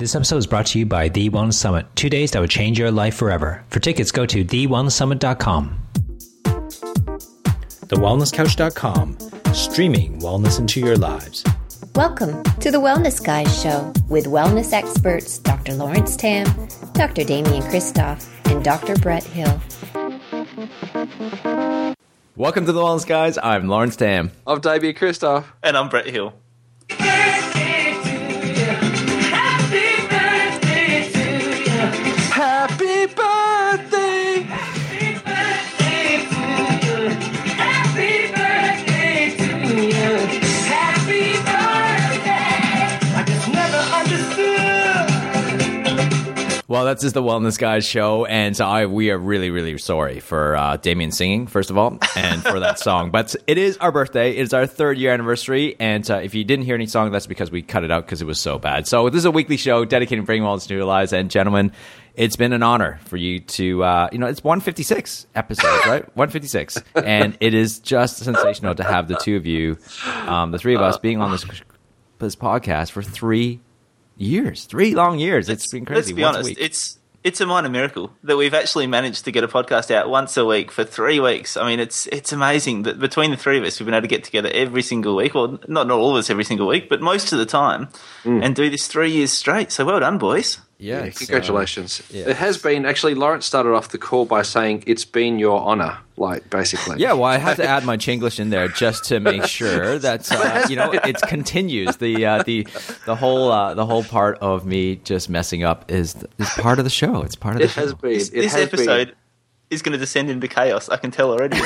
This episode is brought to you by The Wellness Summit, two days that would change your life forever. For tickets, go to TheWellnessSummit.com. TheWellnessCouch.com, streaming wellness into your lives. Welcome to the Wellness Guys Show with wellness experts Dr. Lawrence Tam, Dr. Damian Kristof, and Dr. Brett Hill. Welcome to the Wellness Guys. I'm Lawrence Tam. I'm Damian Kristof. And I'm Brett Hill. Happy birthday! Well, that's just the Wellness Guys show, and so I we are really really sorry for uh, Damian singing first of all, and for that song. But it is our birthday. It is our third year anniversary, and uh, if you didn't hear any song, that's because we cut it out because it was so bad. So this is a weekly show dedicated to bringing wellness to your lives, and gentlemen. It's been an honor for you to, uh, you know, it's 156 episodes, right? 156. And it is just sensational to have the two of you, um, the three of us, being on this, this podcast for three years, three long years. It's been crazy. Let's be Once honest, it's it's a minor miracle that we've actually managed to get a podcast out once a week for three weeks. I mean, it's it's amazing that between the three of us, we've been able to get together every single week. Well, not not all of us every single week, but most of the time, and do this three years straight. So well done, boys. Yeah, Yeah, it's, uh, congratulations. yeah. It has been, actually, Lawrence started off the call by saying it's been your honour, like, basically. Yeah, well, I had to add my Chinglish in there just to make sure that uh, you know it continues. The uh, the the whole uh, the whole part of me just messing up is is part of the show. It's part of the It show. has been. This, it this has episode Been. is going to descend into chaos. I can tell already.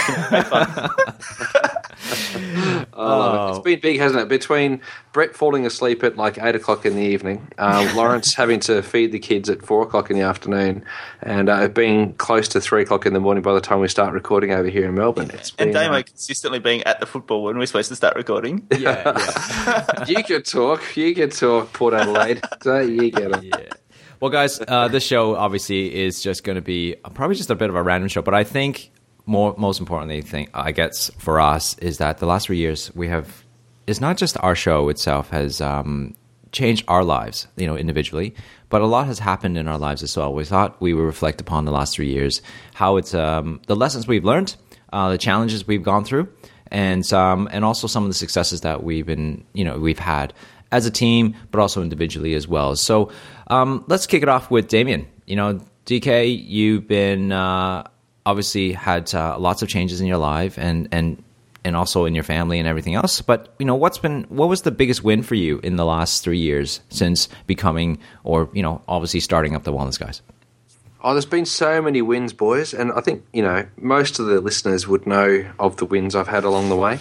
It's going to be fun. Oh, It's been big, hasn't it? Between Brett falling asleep at like 8 o'clock in the evening, um, Lawrence having to feed the kids at 4 o'clock in the afternoon, and uh, it being close to 3 o'clock in the morning by the time we start recording over here in Melbourne. It's been, and Damo uh, consistently being at the football when we're supposed to start recording. yeah, yeah. you can talk. You can talk, Port Adelaide. Don't you get it? Yeah. Well, guys, uh, this show obviously is just going to be probably just a bit of a random show, but I think more, most importantly, thing I guess for us is that the last three years we have it's not just our show itself has um, changed our lives, you know, individually, but a lot has happened in our lives as well. We thought we would reflect upon the last three years, how it's um, the lessons we've learned, uh, the challenges we've gone through, and um, and also some of the successes that we've been, you know, we've had as a team, but also individually as well. So um, let's kick it off with Damian. You know, DK, you've been uh, obviously had uh, lots of changes in your life, and and and also in your family and everything else. But you know, what's been what was the biggest win for you in the last three years since becoming, or you know, obviously starting up the Wellness Guys? Oh, there's been so many wins, boys, and I think you know most of the listeners would know of the wins I've had along the way.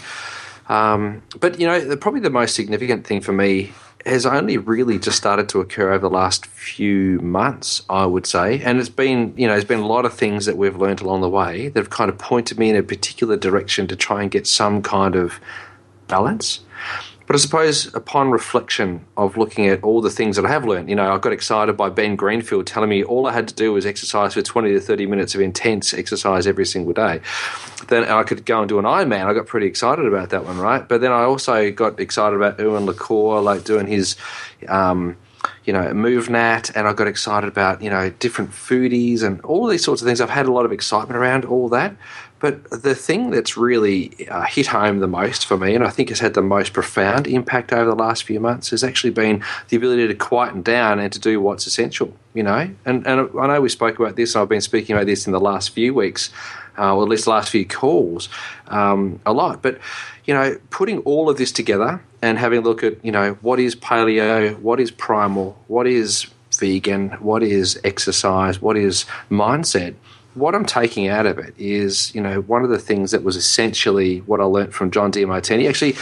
Um, but you know, the, probably the most significant thing for me has only really just started to occur over the last few months, I would say, and it's been you know there's been a lot of things that we've learned along the way that have kind of pointed me in a particular direction to try and get some kind of balance. But I suppose upon reflection of looking at all the things that I have learned, you know, I got excited by Ben Greenfield telling me all I had to do was exercise for 20 to 30 minutes of intense exercise every single day. Then I could go and do an Ironman. I got pretty excited about that one, right? But then I also got excited about Erwan Le Corre, like doing his, um, you know, MovNat, and I got excited about, you know, different foodies and all these sorts of things. I've had a lot of excitement around all that. But the thing that's really uh, hit home the most for me, and I think has had the most profound impact over the last few months, has actually been the ability to quieten down and to do what's essential. You know, and and I know we spoke about this, and I've been speaking about this in the last few weeks, uh, or at least the last few calls, um, a lot. But you know, putting all of this together and having a look at you know what is paleo, what is primal, what is vegan, what is exercise, what is mindset what I'm taking out of it is, you know, one of the things that was essentially what I learnt from John Demartini. Actually,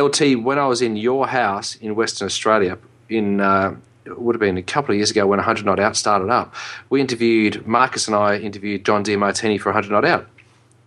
LT, when I was in your house in Western Australia, in uh, it would have been a couple of years ago when 100 Not Out started up, we interviewed Marcus and I interviewed John Demartini for 100 Not Out,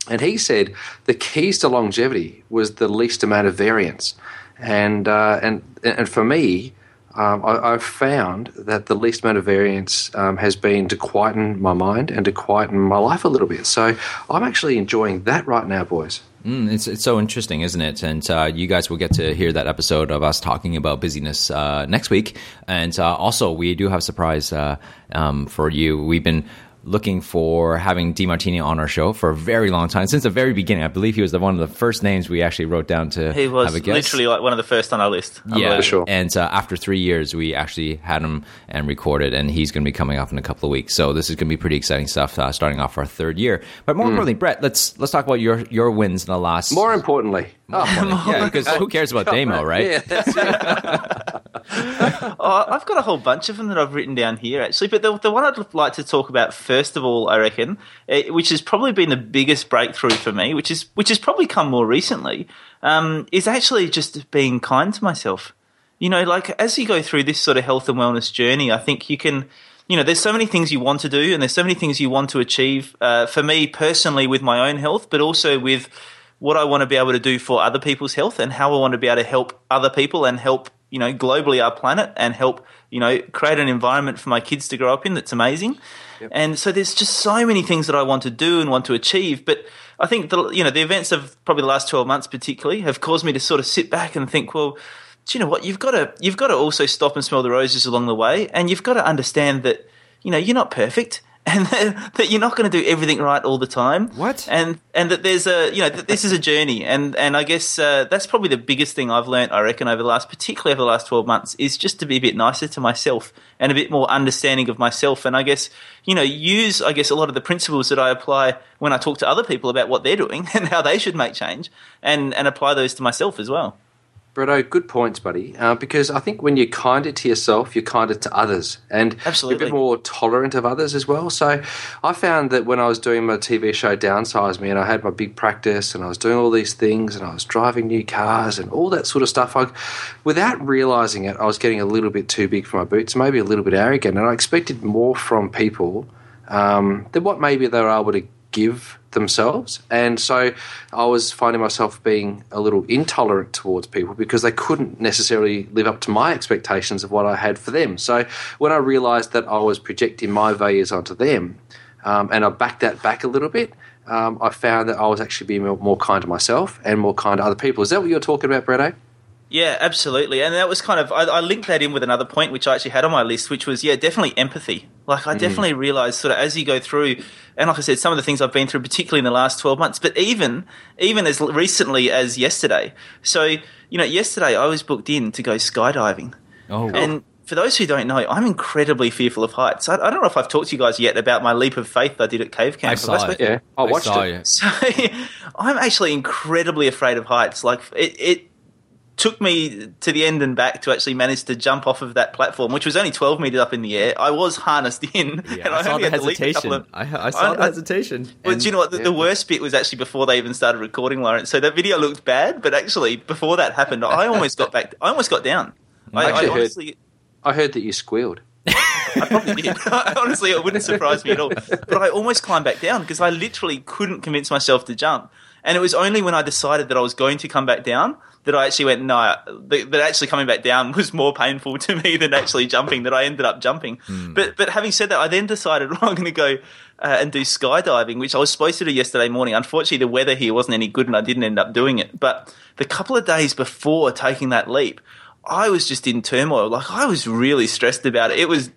and he said the keys to longevity was the least amount of variance, and uh, and and for me, um, I, I've found that the least amount of variance um, has been to quieten my mind and to quieten my life a little bit. So I'm actually enjoying that right now, boys. Mm, it's it's so interesting, isn't it? And uh, you guys will get to hear that episode of us talking about busyness uh, next week. And uh, also, we do have a surprise uh, um, for you. We've been looking for having Demartini on our show for a very long time since the very beginning. I believe he was the one of the first names we actually wrote down to He was have a guest. literally like one of the first on our list. yeah, For sure. and uh, after three years, we actually had him and recorded, and he's going to be coming up in a couple of weeks. So this is going to be pretty exciting stuff, uh, starting off our third year. But more importantly, Brett, let's let's talk about your your wins in the last. More importantly, oh, yeah, because who cares about Damo, right? yeah, that's it. Oh, I've got a whole bunch of them that I've written down here, actually. But the, the one I'd like to talk about first of all, I reckon, eh, which has probably been the biggest breakthrough for me, which is which has probably come more recently, um, is actually just being kind to myself. You know, like as you go through this sort of health and wellness journey, I think you can. You know, there's so many things you want to do, and there's so many things you want to achieve. Uh, for me personally, with my own health, but also with what I want to be able to do for other people's health and how I want to be able to help other people and help, you know, globally our planet and help, you know, create an environment for my kids to grow up in that's amazing. And so there's just so many things that I want to do and want to achieve. But I think the, you know, the events of probably the last 12 months particularly have caused me to sort of sit back and think, well, do you know what? You've got to, you've got to also stop and smell the roses along the way. And you've got to understand that, you know, you're not perfect. And that, that you're not going to do everything right all the time. What? And and that there's a you know that this is a journey, and and I guess uh, that's probably the biggest thing I've learned. I reckon over the last, particularly over the last twelve months, is just to be a bit nicer to myself and a bit more understanding of myself. And I guess you know use I guess a lot of the principles that I apply when I talk to other people about what they're doing and how they should make change, and and apply those to myself as well. Bretto, good points, buddy. Uh, because I think when you're kinder to yourself, you're kinder to others, and Absolutely. you're a bit more tolerant of others as well. So, I found that when I was doing my TV show Downsize Me, and I had my big practice, and I was doing all these things, and I was driving new cars, and all that sort of stuff, I, without realizing it, I was getting a little bit too big for my boots, maybe a little bit arrogant, and I expected more from people um, than what maybe they were able to give themselves. And so I was finding myself being a little intolerant towards people because they couldn't necessarily live up to my expectations of what I had for them. So when I realized that I was projecting my values onto them um, and I backed that back a little bit, um, I found that I was actually being more, kind to myself and more kind to other people. Is that what you're talking about, Brett? Yeah, absolutely. And that was kind of, I, I linked that in with another point which I actually had on my list, which was, yeah, definitely empathy. Like, I mm-hmm. definitely realized sort of as you go through, and like I said, some of the things I've been through, particularly in the last 12 months, but even, even as recently as yesterday. So, you know, yesterday I was booked in to go skydiving. Oh, And for those who don't know, I'm incredibly fearful of heights. I, I don't know if I've talked to you guys yet about my leap of faith I did at Cave Camp. I saw it. Yeah, I watched saw it. you. so I'm actually incredibly afraid of heights. Like it, it took me to the end and back to actually manage to jump off of that platform, which was only 12 meters up in the air. I was harnessed in, Yeah, and I, I, saw only the had a hesitation. of. I, I saw I- the hesitation. But And- do you know what? The, the worst bit was actually before they even started recording, Lawrence. So that video looked bad, but actually before that happened, I almost got back. I almost got down. I, I actually heard- I heard that you squealed. I probably did. Honestly, it wouldn't surprise me at all. But I almost climbed back down because I literally couldn't convince myself to jump. And it was only when I decided that I was going to come back down that I actually went, no, that that actually coming back down was more painful to me than actually jumping, that I ended up jumping. But, but having said that, I then decided, well, I'm going to go uh, and do skydiving, which I was supposed to do yesterday morning. Unfortunately, the weather here wasn't any good and I didn't end up doing it. But the couple of days before taking that leap, I was just in turmoil. Like I was really stressed about it. It was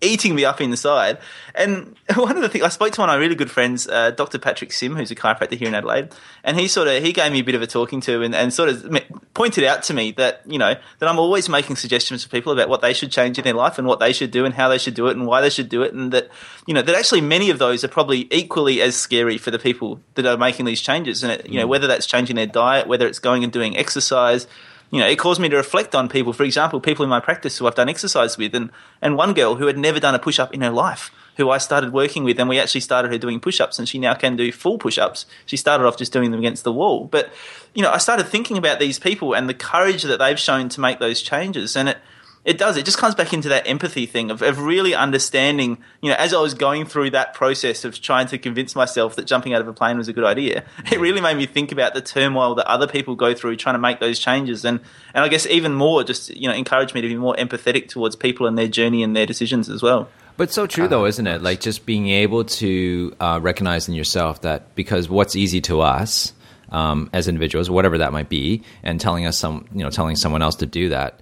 eating me up inside. And one of the things I spoke to one of my really good friends, uh, Dr. Patrick Sim, who's a chiropractor here in Adelaide, and he sort of he gave me a bit of a talking to and, and sort of pointed out to me that you know that I'm always making suggestions for people about what they should change in their life and what they should do and how they should do it and why they should do it, and that you know that actually many of those are probably equally as scary for the people that are making these changes, and it, you know whether that's changing their diet, whether it's going and doing exercise you know, it caused me to reflect on people. For example, people in my practice who I've done exercise with, and, and one girl who had never done a push up in her life, who I started working with, and we actually started her doing push ups, and she now can do full push ups. She started off just doing them against the wall. But, you know, I started thinking about these people and the courage that they've shown to make those changes, and it, it does. It just comes back into that empathy thing of, of really understanding, you know, as I was going through that process of trying to convince myself that jumping out of a plane was a good idea, it really made me think about the turmoil that other people go through trying to make those changes. And, and I guess even more just, you know, encouraged me to be more empathetic towards people and their journey and their decisions as well. But so true, though, isn't it? Like just being able to uh, recognize in yourself that because what's easy to us um, as individuals, whatever that might be, and telling us some, you know, telling someone else to do that,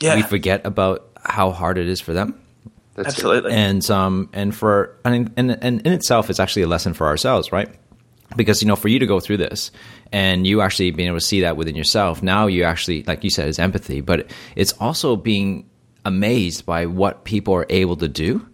Yeah. we forget about how hard it is for them That's it. Absolutely. and um and for I mean, and and in itself it's actually a lesson for ourselves, right? Because you know, for you to go through this and you actually being able to see that within yourself, now you actually, like you said, is empathy, but it's also being amazed by what people are able to do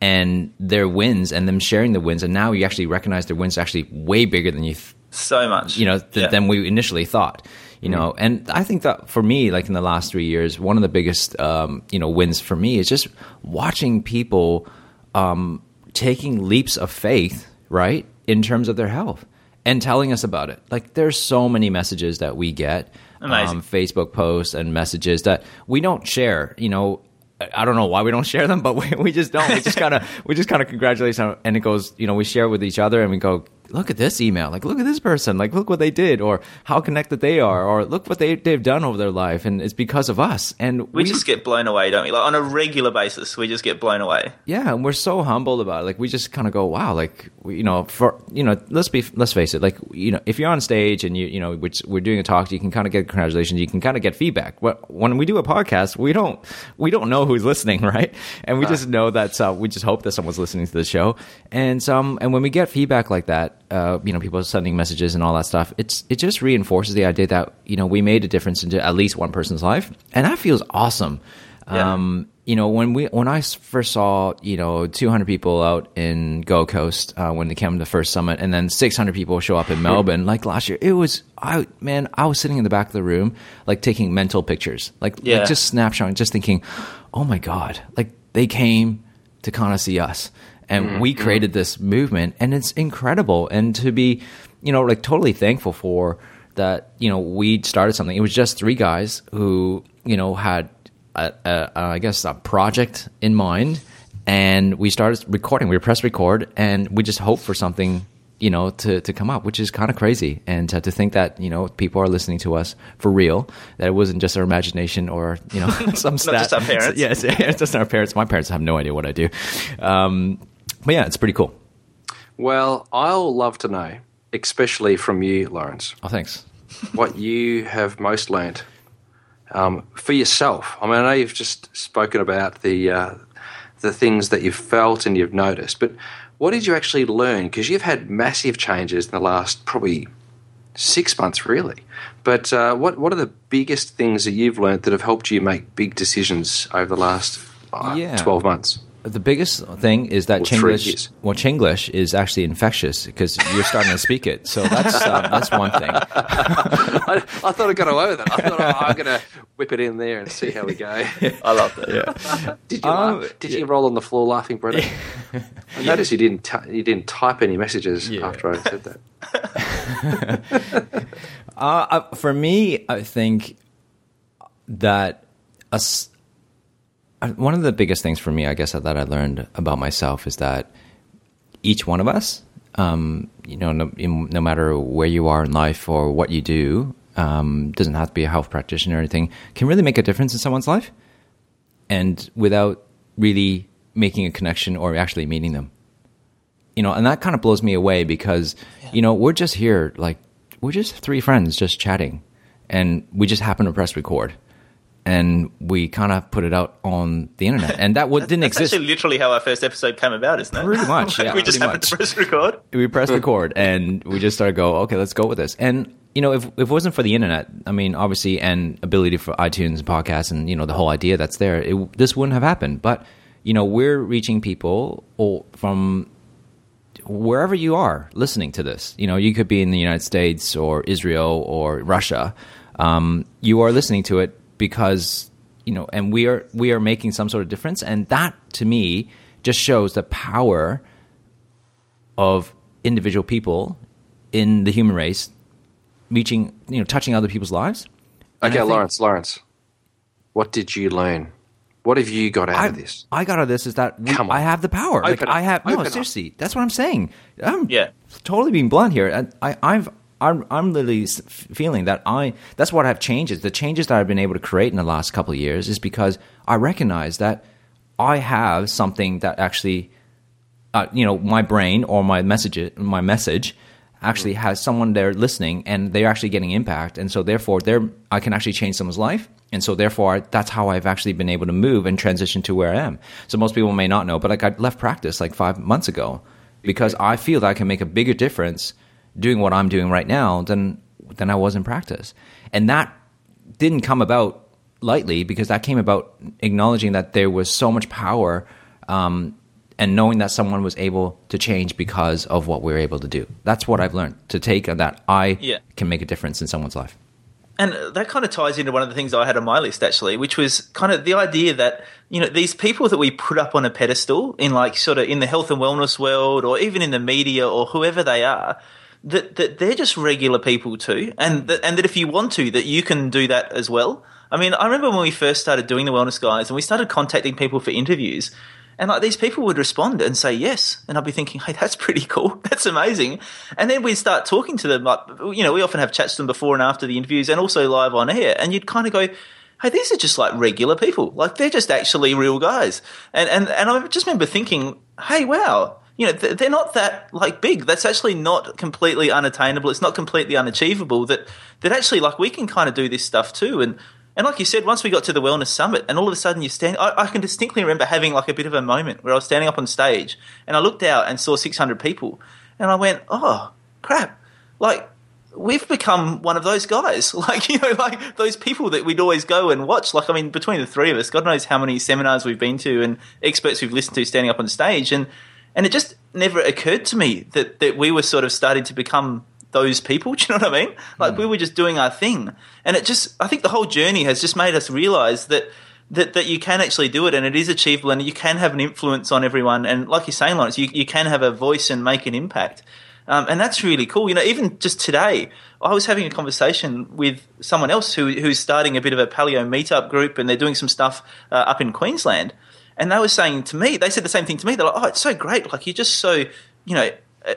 and their wins and them sharing the wins, and now you actually recognize their wins are actually way bigger than you th- so much. you know th- Yeah. than we initially thought you know and i think that for me like in the last three years one of the biggest um, you know wins for me is just watching people um, taking leaps of faith right in terms of their health and telling us about it like there's so many messages that we get um, facebook posts and messages that we don't share you know I- I don't know why we don't share them, but we, we just don't. We just kind of we just kind of congratulate them, and it goes. You know, we share with each other, and we go, look at this email, like look at this person, like look what they did, or how connected they are, or look what they they've done over their life, and it's because of us. And we just get blown away, don't we? Like on a regular basis, we just get blown away. yeah, and we're so humbled about it. Like we just kind of go, wow, like we, you know, for you know, let's be let's face it, like you know, if you're on stage and you you know, which we're doing a talk, you can kind of get congratulations, you can kind of get feedback. But when we do a podcast, we don't we don't know who's listening, right? And we just know that uh, we just hope that someone's listening to the show, and some and when we get feedback like that, uh, you know, people sending messages and all that stuff, it's it just reinforces the idea that you know we made a difference into at least one person's life, and that feels awesome. Yeah. Um, you know, when we when I first saw you know 200 people out in Gold Coast uh, when they came to the first summit, and then 600 people show up in Melbourne, like last year, it was I man, I was sitting in the back of the room, like taking mental pictures, like, Yeah. like just snapshotting, just thinking, oh my god, like they came to kind of see us, and we created this movement, and it's incredible, and to be, you know, like totally thankful for that. You know, we started something. It was just three guys who you know had a, a, a, I guess a project in mind, and we started recording. We pressed record, and we just hoped for something, you know, to, to come up, which is kind of crazy. And uh, to think that you know people are listening to us for real, that it wasn't just our imagination or you know some stat. just our parents. Yes, it's just our parents. My parents have no idea what I do. Um, but yeah, it's pretty cool. Well, I'll love to know, especially from you, Lawrence, Oh, thanks. what you have most learnt um, for yourself. I mean, I know you've just spoken about the uh, the things that you've felt and you've noticed, but what did you actually learn? Because you've had massive changes in the last probably six months, really. But uh, what what are the biggest things that you've learned that have helped you make big decisions over the last uh, Yeah. twelve months? The biggest thing is that Chinglish, well, Chinglish is actually infectious because you're starting to speak it. So that's uh, that's one thing. I, I thought I got away with it. I thought oh, I'm going to whip it in there and see how we go. I love that. Did you Um, laugh? Did you roll on the floor laughing, Brendan? I noticed you didn't t- you didn't type any messages Yeah. after I said that. Uh, uh, for me, I think that us, uh, one of the biggest things for me, I guess, that I learned about myself is that each one of us, um, you know, no, no matter where you are in life or what you do, um, doesn't have to be a health practitioner or anything, can really make a difference in someone's life, and without really making a connection or actually meeting them. You know, and that kind of blows me away because, you know, we're just here, like, we're just three friends just chatting, and we just happen to press record, and we kind of put it out on the internet, and that would, didn't That's exist. actually literally how our first episode came about, isn't it? Pretty much, Like, yeah, we just pretty happened to press record. we pressed record, and we just started go, okay, let's go with this, and. You know, if, if it wasn't for the internet, I mean, obviously, and ability for iTunes and podcasts, and you know, the whole idea that's there, it, this wouldn't have happened. But you know, we're reaching people all from wherever you are listening to this, you know, you could be in the United States or Israel or Russia. Um, you are listening to it because you know, and we are we are making some sort of difference, and that to me just shows the power of individual people in the human race reaching, you know, touching other people's lives. And I Okay, think- Lawrence, Lawrence, what did you learn? What have you got out I, of this? I got out of this is that we, Come on. I have the power. like Open up. I have no Open up. seriously. That's what I'm saying. I'm Yeah. totally being blunt here. And I, I've I'm I'm literally feeling that I that's what I've changed. The changes that I've been able to create in the last couple of years is because I recognize that I have something that actually, uh, you know, my brain or my message my message actually has someone there listening and they're actually getting impact. And so therefore they're i can actually change someone's life. And so therefore that's how i've actually been able to move and transition to where i am. So most people may not know but like i left practice like five months ago because i feel that i can make a bigger difference doing what i'm doing right now than than i was in practice and that didn't come about lightly because that came about acknowledging that there was so much power um, and knowing that someone was able to change because of what we were able to do. That's what I've learned to take that I Yeah. can make a difference in someone's life. And that kind of ties into one of the things I had on my list actually, which was kind of the idea that you know these people that we put up on a pedestal in like sort of in the health and wellness world, or even in the media, or whoever they are, that that they're just regular people too, and mm. that and that if you want to, that you can do that as well. I mean, I remember when we first started doing the wellness guys, and we started contacting people for interviews. And like these people would respond and say yes, and I'd be thinking, "Hey, that's pretty cool. That's amazing." And then we'd start talking to them. Like, you know, we often have chats to them before and after the interviews, and also live on air. And you'd kind of go, "Hey, these are just like regular people. Like they're just actually real guys." And and and I just remember thinking, "Hey, wow." You know, they're not that like big. That's actually not completely unattainable. It's not completely unachievable. That that actually like we can kind of do this stuff too. And and like you said, once we got to the wellness summit, and all of a sudden you stand, I, I can distinctly remember having like a bit of a moment where I was standing up on stage and I looked out and saw 600 people, and I went, "Oh crap!" Like we've become one of those guys, like you know, like those people that we'd always go and watch. Like I mean, between the three of us, God knows how many seminars we've been to and experts we've listened to standing up on stage, and and it just never occurred to me that that we were sort of starting to become those people. Do you know what I mean? Like we were just doing our thing, and it just I think the whole journey has just made us realize that. That, that you can actually do it and it is achievable and you can have an influence on everyone and like you're saying Lawrence you, you can have a voice and make an impact um, and that's really cool you know even just today I was having a conversation with someone else who, who's starting a bit of a paleo meetup group and they're doing some stuff uh, up in Queensland and they were saying to me they said the same thing to me they're like oh it's so great like you're just so you know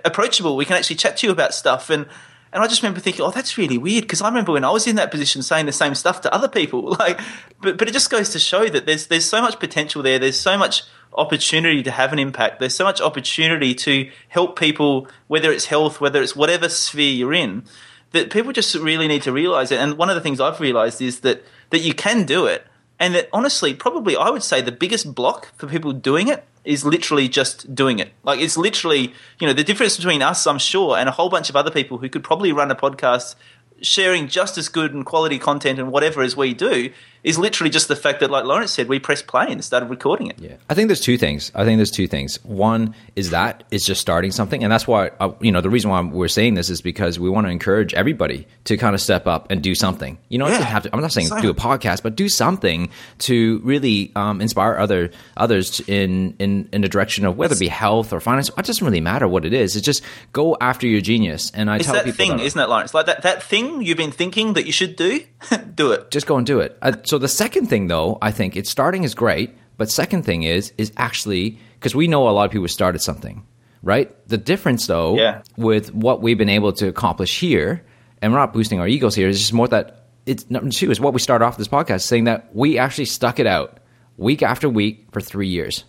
approachable. We can actually chat to you about stuff. And and I just remember thinking, oh, that's really weird because I remember when I was in that position saying the same stuff to other people. Like, but but it just goes to show that there's there's so much potential there. There's so much opportunity to have an impact. There's so much opportunity to help people, whether it's health, whether it's whatever sphere you're in. That people just really need to realize it. And one of the things I've realized is that that you can do it, and that honestly, probably I would say the biggest block for people doing it is literally just doing it. Like it's literally, you know, the difference between us, I'm sure, and a whole bunch of other people who could probably run a podcast sharing just as good and quality content and whatever as we do is literally just the fact that, like Lawrence said, we pressed play and started recording it. Yeah, I think there's two things. I think there's two things. One is that it's just starting something, and that's why uh, you know the reason why we're saying this is because we want to encourage everybody to kind of step up and do something. You know, Yeah. have to, I'm not saying Same. do a podcast, but do something to really um, inspire other others in in in the direction of whether it be health or finance. It doesn't really matter what it is. It's just go after your genius. And I It's tell that people thing, isn't it, Lawrence? Like that, that thing you've been thinking that you should do, do it. just go and do it. Uh, so the second thing, though, I think it's starting is great, but second thing is is actually because we know a lot of people started something, right? The difference, though, Yeah. with what we've been able to accomplish here, and we're not boosting our egos here. It's just more that it's number two is what we start off this podcast saying that we actually stuck it out week after week for three years,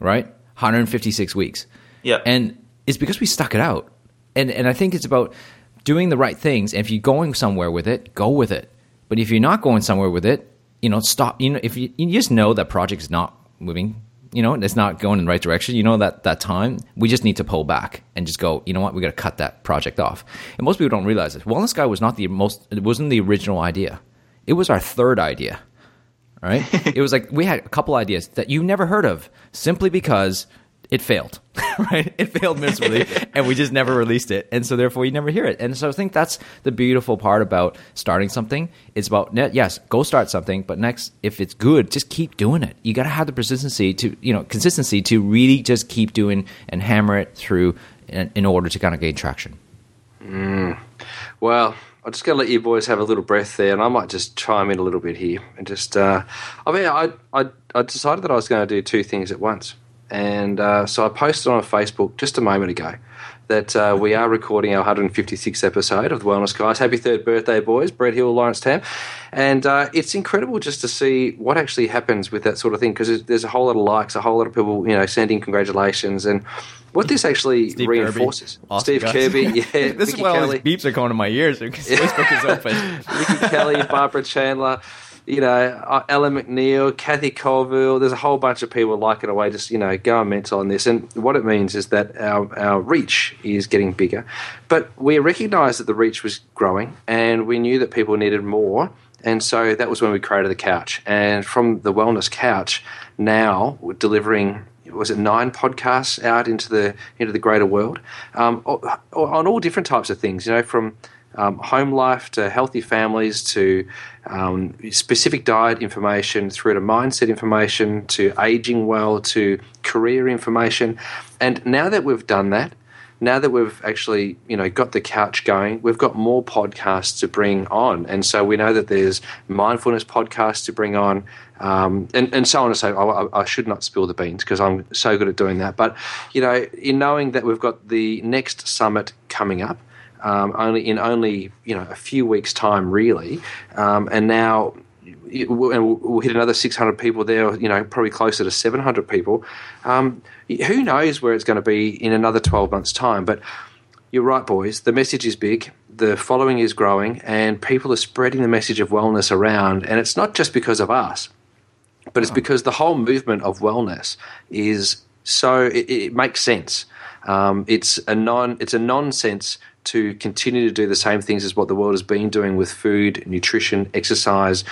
right? 156 weeks. Yeah. And it's because we stuck it out. And and I think it's about doing the right things. And if you're going somewhere with it, go with it. But if you're not going somewhere with it, you know, stop. You know, if you, you just know that project is not moving, you know, it's not going in the right direction. You know that that time we just need to pull back and just go. You know what? We got to cut that project off. And most people don't realize this. Wellness guy was not the most. It wasn't the original idea. It was our third idea. Right? it was like we had a couple ideas that you never heard of simply because it failed. right? It failed miserably and we just never released it. And so therefore you never hear it. And so I think that's the beautiful part about starting something. It's about yes, go start something, but next if it's good, just keep doing it. You got to have the persistency to, you know, consistency to really just keep doing and hammer it through in, in order to kind of gain traction. Well, I'm just going to let you boys have a little breath there, and I might just chime in a little bit here and just. Uh, I mean, I, I I decided that I was going to do two things at once. And uh, so I posted on Facebook just a moment ago that uh, we are recording our 156th episode of the Wellness Guys. Happy third birthday, boys! Brett Hill, Lawrence Tam, and uh, it's incredible just to see what actually happens with that sort of thing because there's a whole lot of likes, a whole lot of people, you know, sending congratulations, and what this actually Steve reinforces. Awesome, Steve guys. Kirby, yeah, this Vicky is why all these beeps are going to my ears because Facebook is open. Vicky Kelly, Barbara Chandler. You know, uh, Ellen McNeil, Kathy Colville. There's a whole bunch of people like it away, just you know, going mental on this. And what it means is that our our reach is getting bigger, but we recognised that the reach was growing, and we knew that people needed more. And so that was when we created the couch. And from the wellness couch, now we're delivering was it nine podcasts out into the into the greater world um, on all different types of things. You know, from um, home life to healthy families to um, specific diet information through to mindset information to aging well to career information. And now that we've done that, now that we've actually you know got the couch going, we've got more podcasts to bring on, and so we know that there's mindfulness podcasts to bring on, um, and and so on and so. I, I should not spill the beans because I'm so good at doing that. But you know, in knowing that we've got the next summit coming up, um, only in only you know a few weeks' time, really, um, and now. it- we'll- And we'll hit another 600 people there, you know, probably closer to 700 people. Um, who knows where it's going to be in another 12 months' time? But you're right, boys. The message is big. The following is growing, and people are spreading the message of wellness around. And it's not just because of us, but it's because the whole movement of wellness is so it, it makes sense. Um, it's a non it's a nonsense to continue to do the same things as what the world has been doing with food, nutrition, exercise,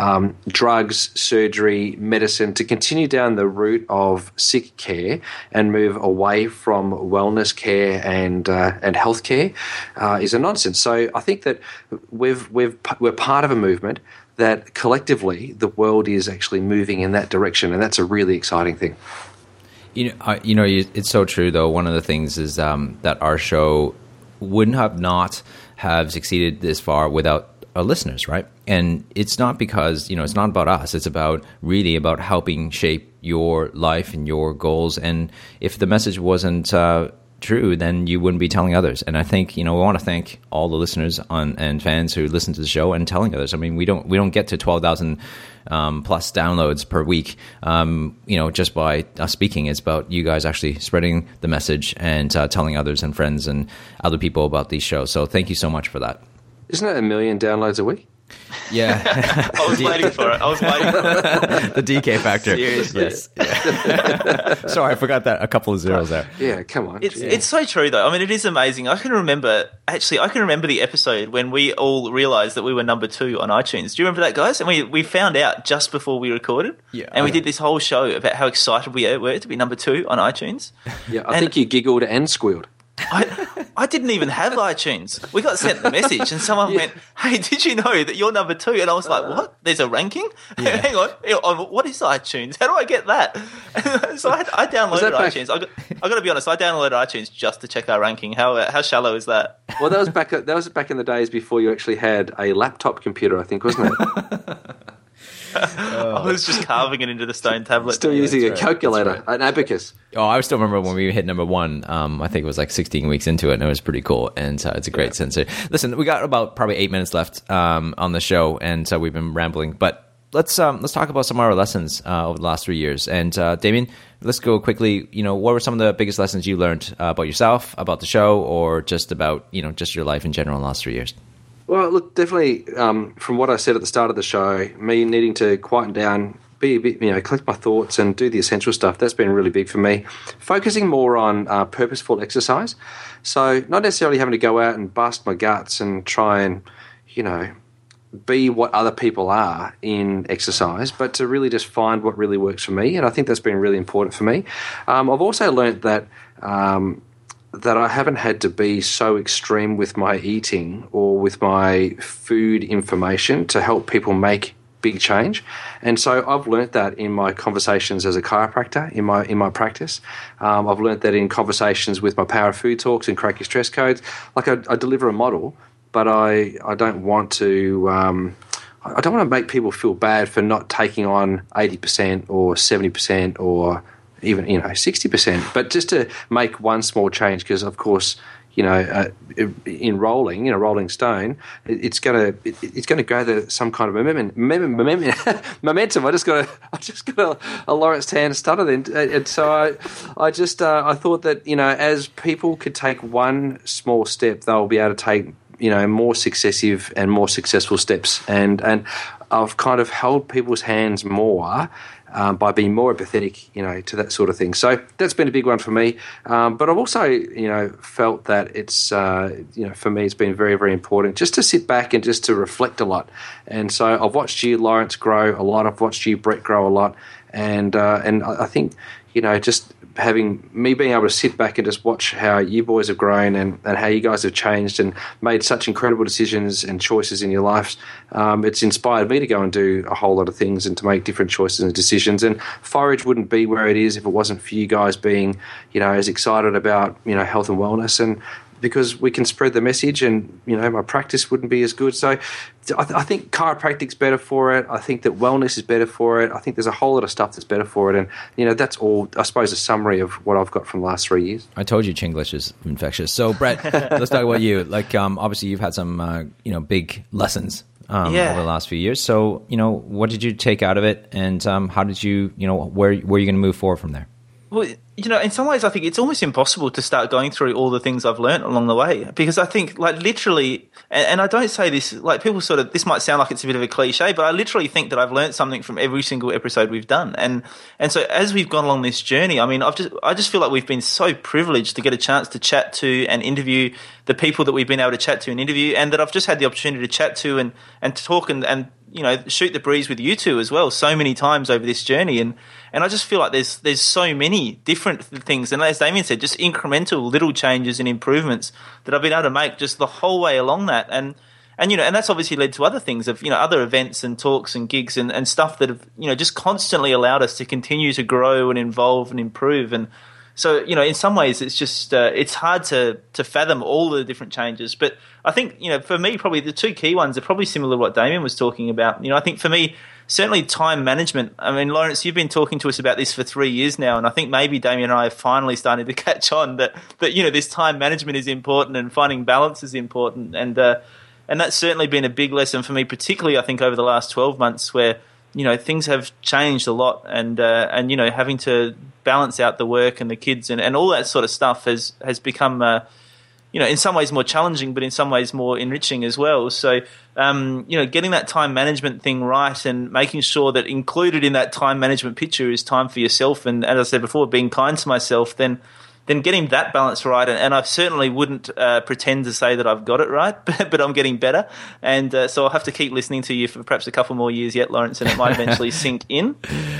um, drugs, surgery, medicine. To continue down the route of sick care and move away from wellness care and uh, and healthcare uh, is a nonsense. So I think that we've we've we're part of a movement that collectively the world is actually moving in that direction, and that's a really exciting thing. You know, you know, it's so true. Though one of the things is um, that our show wouldn't have not have succeeded this far without our listeners, right? And it's not because you know it's not about us. It's about really about helping shape your life and your goals. And if the message wasn't uh, true, then you wouldn't be telling others. And I think you know we want to thank all the listeners on and fans who listen to the show and telling others. I mean, we don't we don't get to twelve thousand um, plus downloads per week. Um, you know, just by us speaking, it's about you guys actually spreading the message and uh, telling others and friends and other people about these shows. So thank you so much for that. Isn't that a million downloads a week? Yeah, I was waiting for it. I was waiting for it. the DK factor. Seriously. Yes. Sorry, I forgot that. A couple of zeros there. Yeah, come on. It's Yeah. it's so true though. I mean, it is amazing. I can remember actually. I can remember the episode when we all realised that we were number two on iTunes. Do you remember that, guys? And we we found out just before we recorded. Yeah. And we did this whole show about how excited we were to be number two on iTunes. yeah, I and- think you giggled and squealed. I I didn't even have iTunes. We got sent the message, and someone went, "Hey, did you know that you're number two? And I was like, "What? There's a ranking? Hang on, Hang on, what is iTunes? How do I get that?" so I, I downloaded iTunes. I got, I got to be honest. I downloaded iTunes just to check our ranking. How how shallow is that? Well, that was back. That was back in the days before you actually had a laptop computer. I think, wasn't it? I was just carving it into the stone tablet. Still using a right, calculator, an abacus. Oh, I still remember when we hit number one. Um, I think it was like 16 weeks into it, and it was pretty cool. And uh, it's a great sensor. Listen, we got about probably eight minutes left um, on the show, and so we've been rambling. But let's um, let's talk about some of our lessons uh, over the last three years. And uh, Damian, let's go quickly. You know, what were some of the biggest lessons you learned uh, about yourself, about the show, or just about you know just your life in general in the last three years? Well, look, definitely um, from what I said at the start of the show, me needing to quieten down, be a bit, you know, collect my thoughts and do the essential stuff. That's been really big for me. Focusing more on uh, purposeful exercise. So, not necessarily having to go out and bust my guts and try and, you know, be what other people are in exercise, but to really just find what really works for me. And I think that's been really important for me. Um, I've also learnt that. Um, that I haven't had to be so extreme with my eating or with my food information to help people make big change. And so I've learnt that in my conversations as a chiropractor in my in my practice. Um, I've learnt that in conversations with my power of food talks and crack stress codes. Like I, I deliver a model, but I I don't want to. Um, I don't want to make people feel bad for not taking on eighty percent or seventy percent or even you know sixty percent. But just to make one small change, because of course you know, uh, in rolling, you know, Rolling Stone, it's to it's to gather some kind of momentum. momentum. I just got a I just got a, a Lawrence Tam stutter then, and so I I just uh, I thought that you know, as people could take one small step, they'll be able to take you know more successive and more successful steps, and and I've kind of held people's hands more um, by being more empathetic, you know, to that sort of thing. So that's been a big one for me. Um, but I've also, you know, felt that it's, uh, you know, for me, it's been very, very important just to sit back and just to reflect a lot. And so I've watched you, Lawrence, grow a lot. I've watched you, Brett, grow a lot. And uh, and I think, you know, just having me being able to sit back and just watch how you boys have grown and, and how you guys have changed and made such incredible decisions and choices in your lives, um, it's inspired me to go and do a whole lot of things and to make different choices and decisions. And Forage wouldn't be where it is if it wasn't for you guys being, you know, as excited about you know health and wellness and because we can spread the message and you know my practice wouldn't be as good. So I, th- I, think chiropractic's better for it. I think that wellness is better for it. I think there's a whole lot of stuff that's better for it. And you know that's all i suppose a summary of what i've got from the last three years. I told you chinglish is infectious. So brett let's talk about you. Like um, obviously you've had some uh, you know big lessons um, yeah. over the last few years. So you know what did you take out of it? And um, how did you you know where, where are you going to move forward from there? Well, you know, in some ways, I think it's almost impossible to start going through all the things I've learned along the way because I think, like, literally, and, and, I don't say this, like, people sort of, this might sound like it's a bit of a cliche, but I literally think that I've learned something from every single episode we've done. And, and so as we've gone along this journey, I mean, I've just, I just feel like we've been so privileged to get a chance to chat to and interview the people that we've been able to chat to and interview and that I've just had the opportunity to chat to and, and to talk and, and, you know, shoot the breeze with you two as well so many times over this journey. And, and I just feel like there's there's so many different things, and as Damian said, just incremental little changes and improvements that I've been able to make just the whole way along that, and and you know, and that's obviously led to other things of you know other events and talks and gigs and, and stuff that have you know just constantly allowed us to continue to grow and evolve and improve and. So you know, in some ways, it's just uh, it's hard to to fathom all the different changes. But I think you know, for me, probably the two key ones are probably similar to what Damian was talking about. You know, I think for me, certainly time management. I mean, Lawrence, you've been talking to us about this for three years now, and I think maybe Damian and I are finally starting to catch on that that you know this time management is important and finding balance is important, and uh, and that's certainly been a big lesson for me, particularly I think over the last twelve months where you know things have changed a lot, and uh, and you know having to balance out the work and the kids and, and all that sort of stuff has has become. Uh, you know, in some ways more challenging, but in some ways more enriching as well. So, um, you know, getting that time management thing right and making sure that included in that time management picture is time for yourself. And as I said before, being kind to myself, then then getting that balance right, and, and I certainly wouldn't uh, pretend to say that I've got it right, but, but I'm getting better, and uh, so I'll have to keep listening to you for perhaps a couple more years yet, Lawrence, and it might eventually sink in.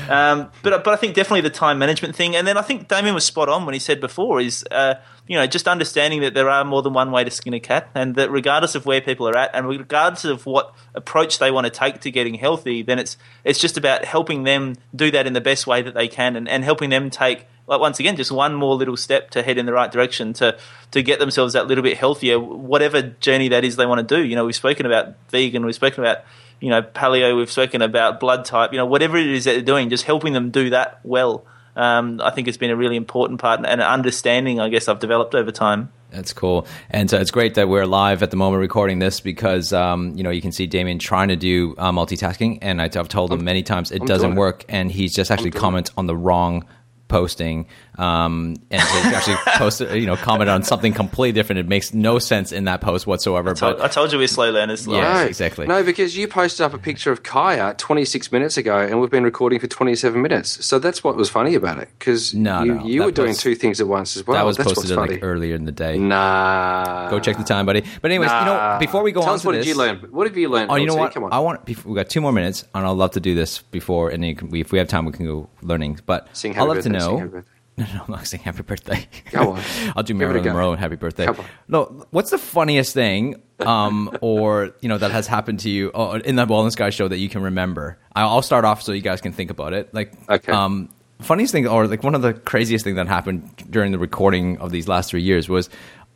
Um, but but I think definitely the time management thing, and then I think Damian was spot on when he said before is uh, you know just understanding that there are more than one way to skin a cat, and that regardless of where people are at, and regardless of what approach they want to take to getting healthy, then it's it's just about helping them do that in the best way that they can, and, and helping them take like once again, just one more little step to head in the right direction to to get themselves that little bit healthier, whatever journey that is they want to do. You know, we've spoken about vegan, we've spoken about you know paleo, we've spoken about blood type. You know, whatever it is that they're doing, just helping them do that well. Um, I think it's been a really important part and an understanding, I guess, I've developed over time. That's cool, and so it's great that we're live at the moment recording this because um, you know you can see Damian trying to do uh, multitasking, and I've told him many times it I'm doesn't work, and he's just actually comment on the wrong posting um, and to actually post, you know, comment on something completely different. It makes no sense in that post whatsoever. I told, but I told you we're slow learners. Yeah, no, exactly. No, because you posted up a picture of Kaya 26 minutes ago, and we've been recording for 27 minutes. So that's what was funny about it. Because no, you, no, you were doing two things at once as well. That was that's posted like earlier in the day. Nah, go check the time, buddy. But anyways, nah. you know, before we go Tell on, us what this, did you learn? What have you learned? Oh, you know what? Come on. I want. We got two more minutes, and I'd love to do this before. And if we have time, we can go learning. But I'd love to know No, no, I'm not saying happy birthday. Go on. I'll do Marilyn Monroe and happy birthday. No, what's the funniest thing, um, or you know, that has happened to you oh, in that Wellness Guy show that you can remember? I'll start off so you guys can think about it. Like, okay. um, funniest thing, or like one of the craziest thing that happened during the recording of these last three years was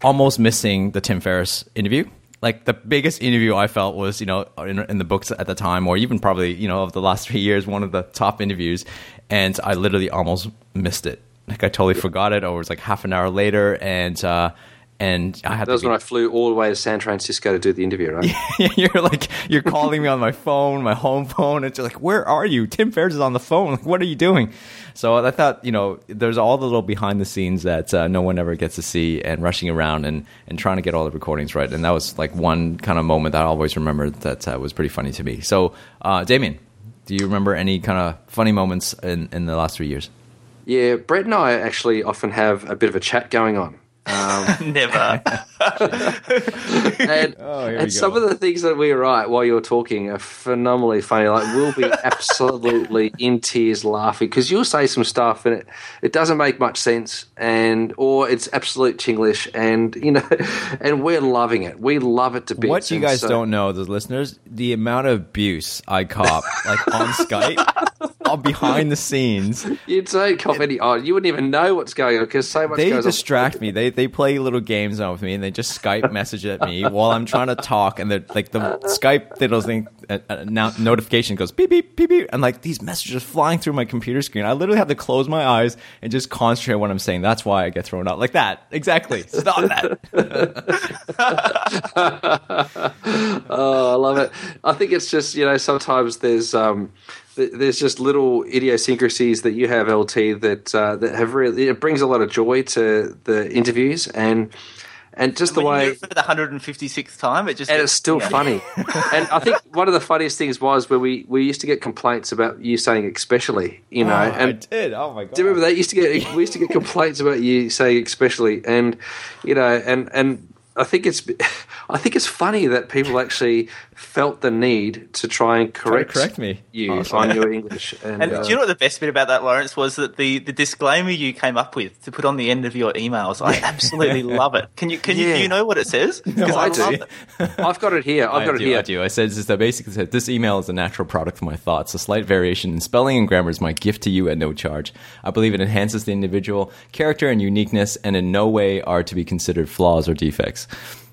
almost missing the Tim Ferriss interview like the biggest interview I felt was you know in, in, the books at the time, or even probably you know of the last three years, one of the top interviews, and I literally almost missed it. Like I totally forgot it, or it was like half an hour later, and uh, and I had that was be, when I flew all the way to San Francisco to do the interview, right? you're like you're calling me on my phone, my home phone. and it's like, where are you? Tim Ferriss is on the phone. Like, what are you doing? So I thought, you know, there's all the little behind the scenes that uh, no one ever gets to see, and rushing around and and trying to get all the recordings right. And that was like one kind of moment that I always remember that uh, was pretty funny to me. So, uh, Damian, do you remember any kind of funny moments in in the last three years? Yeah, Brett and I actually often have a bit of a chat going on. Um, Never. and, oh, and some of the things that we write while you're talking are phenomenally funny. Like we'll be absolutely in tears laughing because you'll say some stuff and it, it doesn't make much sense, and or it's absolute Chinglish, and you know, and we're loving it. We love it to bits. What you guys so, don't know, the listeners, the amount of abuse I cop like on Skype behind the scenes. You don't cop any. Oh, you wouldn't even know what's going on because so much. They distract on. me. They they play little games on with me, and they just Skype message at me while I'm trying to talk, and they're like the Skype little thing uh, uh, now notification goes beep beep beep beep, and like these messages flying through my computer screen. I literally have to close my eyes and just concentrate on what I'm saying. That's why I get thrown out like that. Exactly. Stop that. oh, I love it. I think it's just you know sometimes there's um there's just little idiosyncrasies that you have LT that uh, that have really it brings a lot of joy to the interviews and and just and the way for the 156th time, it just and it's still yeah. funny. and I think one of the funniest things was where we, we used to get complaints about you saying especially, you know. Oh, and I did. Oh my god! Do you remember that? used to get we used to get complaints about you saying especially, and you know, and and I think it's I think it's funny that people actually felt the need to try and correct, try correct me you oh, on your English. And, and uh, do you know what the best bit about that, Lawrence, was that the, the disclaimer you came up with to put on the end of your emails. I absolutely love it. Can you can yeah. you do you know what it says? Because no, I, I do. I've got it here. I've got do, it here. I do. I said just that basically said this email is a natural product of my thoughts. A slight variation in spelling and grammar is my gift to you at no charge. I believe it enhances the individual character and uniqueness, and in no way are to be considered flaws or defects.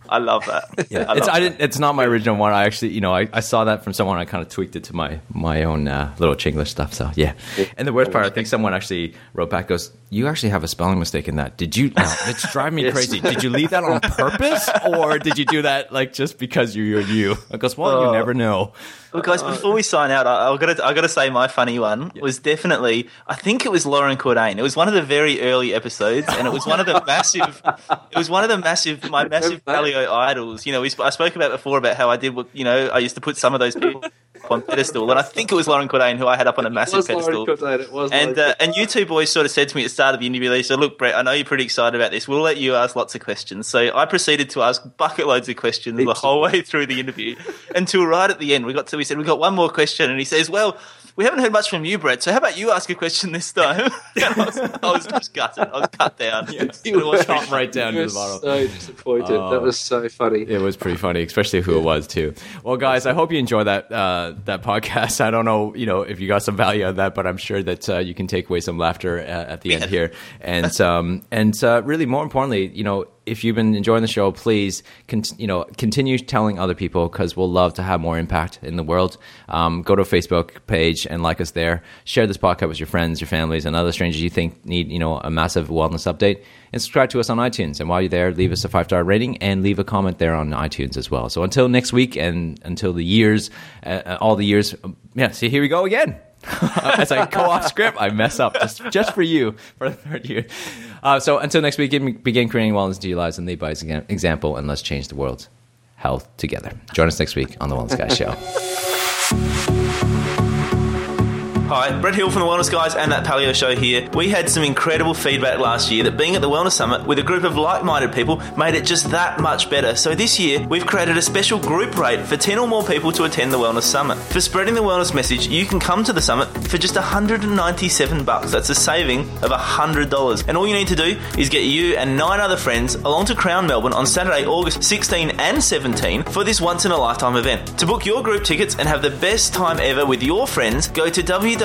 I love that. Yeah, I it's I didn't. It's not my original one. I actually, you know, I, I saw that from someone. I kind of tweaked it to my my own uh, little Chinglish stuff. So yeah. And the worst part, I think someone actually wrote back, goes, "You actually have a spelling mistake in that. Did you? Now, it's driving me yes. crazy. Did you leave that on purpose, or did you do that like just because you're you?" I goes, "Well, you uh, never know." Well, guys, before we sign out, I, have got to I got to say my funny one was definitely. I think it was Loren Cordain. It was one of the very early episodes, and it was one of the massive. It was one of the massive my massive paleo idols. You know, we, I spoke about before about how I did. You know, I used to put some of those people on pedestal, and I think it was Loren Cordain who I had up on a massive pedestal. Cordain, it was and uh, and you two boys sort of said to me at the start of the interview, they said, "Look, Brett, I know you're pretty excited about this. We'll let you ask lots of questions." So I proceeded to ask bucket loads of questions the whole way through the interview until right at the end we got to. We said we got one more question, and he says, "Well." We haven't heard much from you, Brett. So how about you ask a question this time? I, was, I, was, just gutted. I was cut down. Yes, you were chopped right down to the bottom. So disappointed. Oh, that was so funny. It was pretty funny, especially who it was too. Well, guys, I hope you enjoy that uh, that podcast. I don't know, you know, if you got some value out of that, but I'm sure that uh, you can take away some laughter at, uh, at the yeah. end here. And um, and uh, really, more importantly, you know, if you've been enjoying the show, please, con- you know, continue telling other people because we'll love to have more impact in the world. Um, go to a Facebook page and like us there. Share this podcast with your friends, your families, and other strangers you think need, you know, a massive wellness update. And subscribe to us on iTunes. And while you're there, leave us a five star rating and leave a comment there on iTunes as well. So until next week and until the years, uh, uh all the years, yeah. See, here we go again. As I go off script, I mess up just just for you for the third year. Uh, so until next week, begin creating wellness into your lives and lead by example, and let's change the world's health together. Join us next week on the Wellness Guy Show. Hi, Brett Hill from the Wellness Guys and that Paleo Show here. We had some incredible feedback last year that being at the Wellness Summit with a group of like minded people made it just that much better. So this year, we've created a special group rate for 10 or more people to attend the Wellness Summit. For spreading the wellness message, you can come to the summit for just 197 bucks. That's a saving of $100. And all you need to do is get you and nine other friends along to Crown Melbourne on Saturday, August 16 and 17 for this once in a lifetime event. To book your group tickets and have the best time ever with your friends, go to W